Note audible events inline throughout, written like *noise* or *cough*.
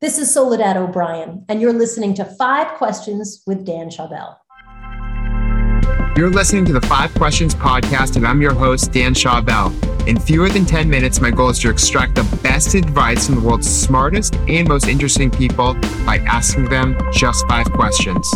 This is Soledad O'Brien, and you're listening to Five Questions with Dan Schawbel. You're listening to the Five Questions podcast, and I'm your host, Dan Schawbel. In fewer than 10 minutes, my goal is to extract the best advice from the world's smartest and most interesting people by asking them just five questions.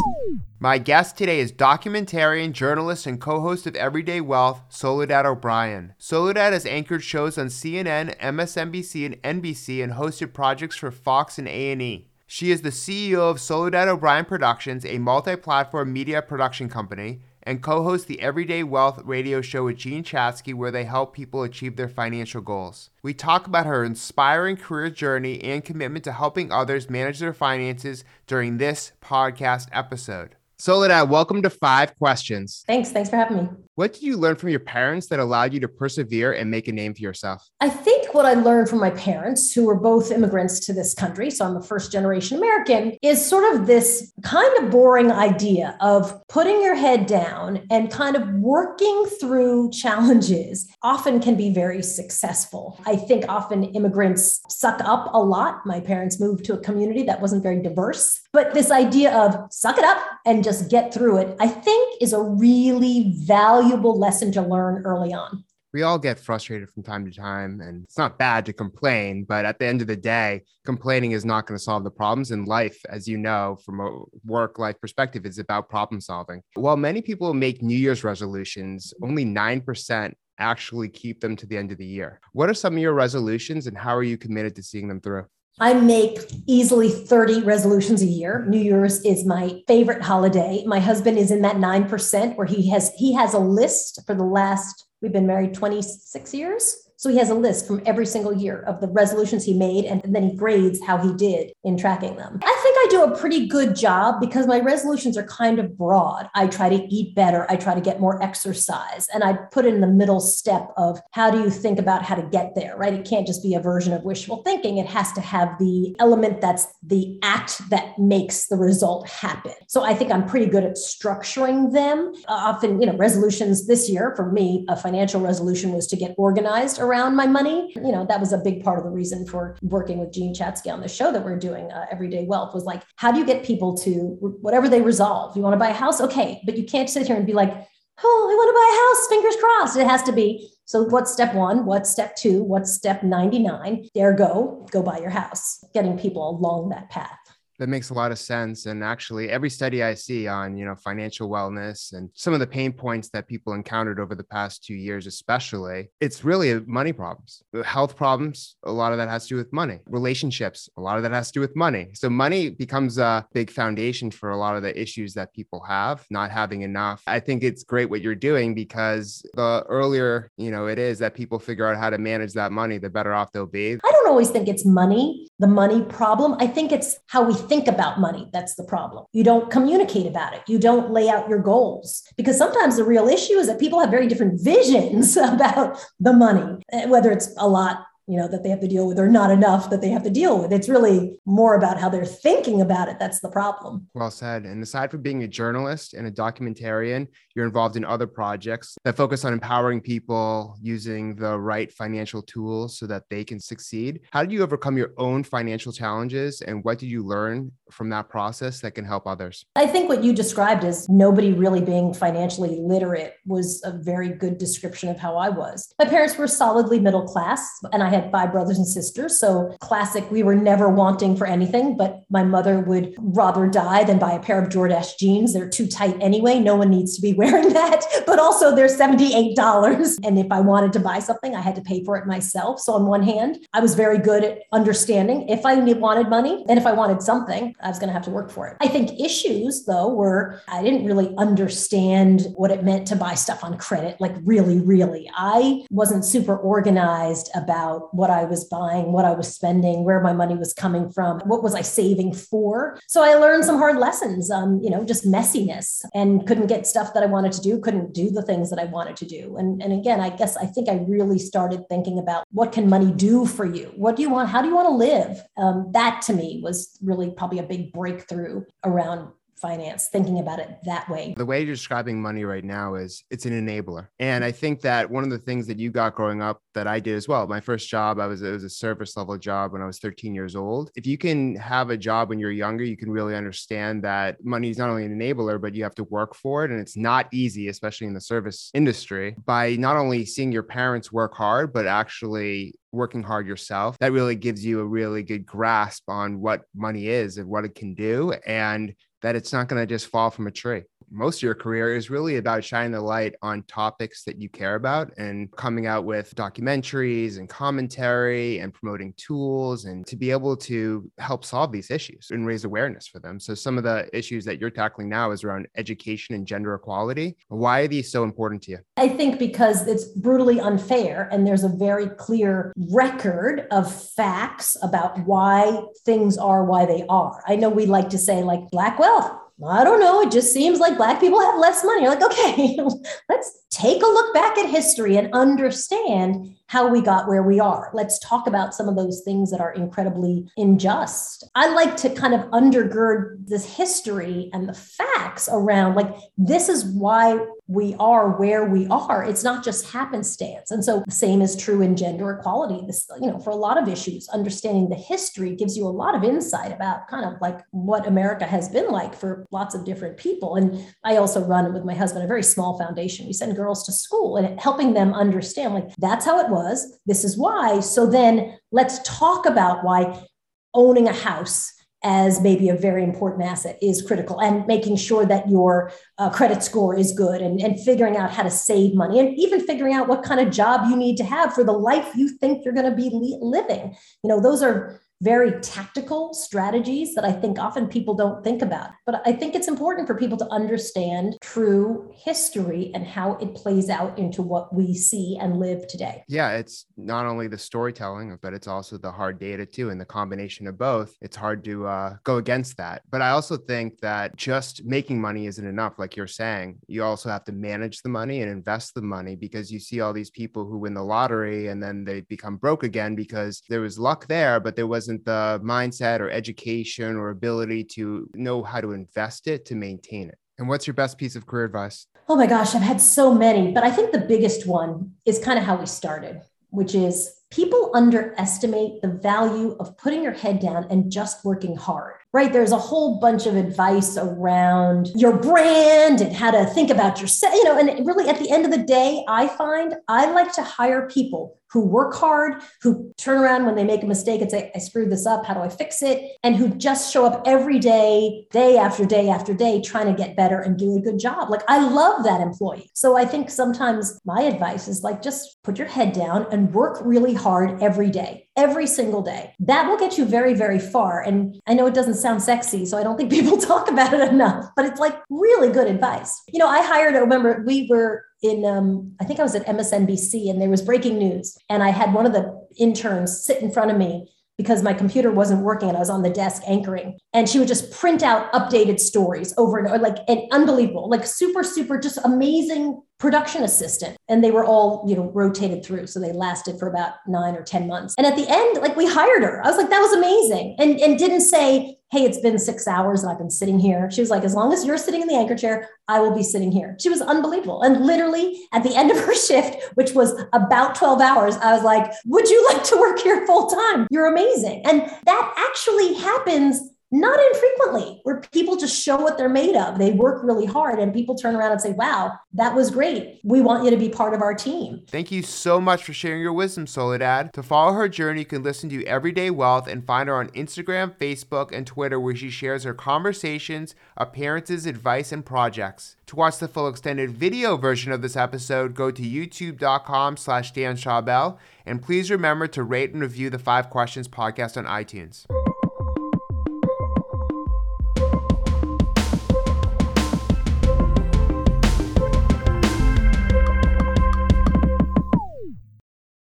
My guest today is documentarian, journalist, and co-host of Everyday Wealth, Soledad O'Brien. Soledad has anchored shows on CNN, MSNBC, and NBC, and hosted projects for Fox and A&E. She is the CEO of Soledad O'Brien Productions, a multi-platform media production company, and co-hosts the Everyday Wealth radio show with Jean Chatzky, where they help people achieve their financial goals. We talk about her inspiring career journey and commitment to helping others manage their finances during this podcast episode. Soledad, welcome to Five Questions. Thanks. Thanks for having me. What did you learn from your parents that allowed you to persevere and make a name for yourself? I think what I learned from my parents, who were both immigrants to this country, so I'm a first generation American, is sort of this kind of boring idea of putting your head down and kind of working through challenges often can be very successful. I think often immigrants suck up a lot. My parents moved to a community that wasn't very diverse. But this idea of suck it up and just get through it, I think is a really valuable lesson to learn early on. We all get frustrated from time to time, and it's not bad to complain, but at the end of the day, complaining is not going to solve the problems in life. As you know, from a work life perspective, is about problem solving. While many people make New Year's resolutions, only 9% actually keep them to the end of the year. What are some of your resolutions, and how are you committed to seeing them through? I make easily 30 resolutions a year. New Year's is my favorite holiday. My husband is in that 9% where he has he has a list for the last we've been married 26 years so he has a list from every single year of the resolutions he made, and then he grades how he did in tracking them. I think I do a pretty good job because my resolutions are kind of broad. I try to eat better, I try to get more exercise, and I put in the middle step of how do you think about how to get there, right? It can't just be a version of wishful thinking, it has to have the element that's the act that makes the result happen. So I think I'm pretty good at structuring them. Uh, often, you know, resolutions this year for me, a financial resolution was to get organized around around my money. You know, that was a big part of the reason for working with Jean Chatzky on the show that we're doing, uh, Everyday Wealth, was like, how do you get people to whatever they resolve? You want to buy a house? Okay. But you can't sit here and be like, oh, I want to buy a house, fingers crossed. It has to be. So, what's step one? What's step two? What's step 99? There go, go buy your house, getting people along that path that makes a lot of sense and actually every study i see on you know financial wellness and some of the pain points that people encountered over the past two years especially it's really uh, money problems. Uh, health problems a lot of that has to do with money. Relationships a lot of that has to do with money. So money becomes a big foundation for a lot of the issues that people have not having enough. I think it's great what you're doing because the earlier you know it is that people figure out how to manage that money the better off they'll be. I don't always think it's money the money problem. I think it's how we think about money that's the problem. You don't communicate about it. You don't lay out your goals because sometimes the real issue is that people have very different *laughs* visions *laughs* about the money, eh, whether it's a lot you know that they have to deal with or not enough that they have to deal with. It's really more about how they're thinking about it that's the problem. Well said. And aside from being a journalist and a documentarian you're involved in other projects that focus on empowering people using the right financial tools so that they can succeed. How did you overcome your own financial challenges and what did you learn from that process that can help others? I think what you described as nobody really being financially literate was a very good description of how i was. My parents were solidly middle class and i had five brothers and sisters. So classic, we were never wanting for anything, but my mother would rather die than buy a pair of Jordache jeans. They're too tight anyway. No one needs to be *laughs* wearing that. But also they're $78. And if I wanted to buy something, I had to pay for it myself. So on one hand, I was very good at understanding if I wanted money and if I wanted something, I was going to have to work for it. I think issues though were I didn't really understand what it meant to buy stuff on credit, like really, really. I wasn't super organized about what I was buying, what I was spending, where my money was coming from, what was I saving for. So I learned some hard lessons, um, you know, just messiness and couldn't get stuff that I wanted to do, couldn't do the things that I wanted to do. And, and again, I guess I think I really started thinking about what can money do for you? What do you want? How do you want to live? Um, that to me was really probably a big breakthrough around finance, thinking about it that way. The way you're describing money right now is it's an enabler. And I think that one of the things that you got growing up that I did as well, my first job, I was it was a service level job when I was 13 years old. If you can have a job when you're younger, you can really understand that money is not only an enabler, but you have to work for it. And it's not easy, especially in the service industry, by not only seeing your parents work hard, but actually working hard yourself. That really gives you a really good grasp on what money is and what it can do. And that it's not going to just fall from a tree most of your career is really about shining the light on topics that you care about and coming out with documentaries and commentary and promoting tools and to be able to help solve these issues and raise awareness for them. So, some of the issues that you're tackling now is around education and gender equality. Why are these so important to you? I think because it's brutally unfair and there's a very clear record of facts about why things are why they are. I know we like to say, like, black wealth I don't know. It just seems like Black people have less money. You're like, okay, *laughs* let's take a look back at history and understand how we got where we are. Let's talk about some of those things that are incredibly unjust. I like to kind of undergird this history and the facts around like, this is why we are where we are. It's not just happenstance. And so the same is true in gender equality. This, you know, for a lot of issues, understanding the history gives you a lot of insight about kind of like what America has been like for lots of different people. And I also run with my husband a very small foundation. We send girls to school and helping them understand like that's how it was. This is why. So then let's talk about why owning a house as maybe a very important asset is critical and making sure that your uh, credit score is good and, and figuring out how to save money and even figuring out what kind of job you need to have for the life you think you're going to be living you know those are very tactical strategies that I think often people don't think about. But I think it's important for people to understand true history and how it plays out into what we see and live today. Yeah, it's not only the storytelling, but it's also the hard data too. And the combination of both, it's hard to uh, go against that. But I also think that just making money isn't enough. Like you're saying, you also have to manage the money and invest the money because you see all these people who win the lottery and then they become broke again because there was luck there, but there wasn't isn't the mindset or education or ability to know how to invest it to maintain it. And what's your best piece of career advice? Oh my gosh, I've had so many, but I think the biggest one is kind of how we started, which is people underestimate the value of putting your head down and just working hard right? There's a whole bunch of advice around your brand and how to think about yourself, you know, and really at the end of the day, I find I like to hire people who work hard, who turn around when they make a mistake and say, I screwed this up. How do I fix it? And who just show up every day, day after day after day, trying to get better and do a good job. Like, I love that employee. So I think sometimes my advice is like, just put your head down and work really hard every day, every single day. That will get you very, very far. And I know it doesn't sound sexy, so I don't think *laughs* people talk about it enough, but it's like really good advice. You know, I hired, I remember we were in, um, I think I was at MSNBC and there was breaking news. And I had one of the interns sit in front of me because my computer wasn't working and I was on the desk anchoring. And she would just print out updated stories over and over, like and unbelievable, like super, super, just amazing production assistant. And they were all you know rotated through. So they lasted for about nine or ten months. And at the end like we hired her. I was like that was amazing. And and didn't say hey it's been six hours and i've been sitting here. She was like as long as you're sitting in the anchor chair i will be sitting here. She was unbelievable. And literally at the end of her *laughs* shift which was about 12 hours i was like would you like to work here full time? You're amazing. And that actually happens not infrequently where people just show what they're made of. They work really hard and people turn around and say, wow, that was great. We want you to be part of our team. Thank you so much for sharing your wisdom, Soledad. To follow her journey, you can listen to Everyday Wealth and find her on Instagram, Facebook, and Twitter, where she shares her conversations, appearances, advice, and projects. To watch the full extended video version of this episode, go to youtube.com slash Dan Schawbel, and please remember to rate and review the Five Questions podcast on iTunes.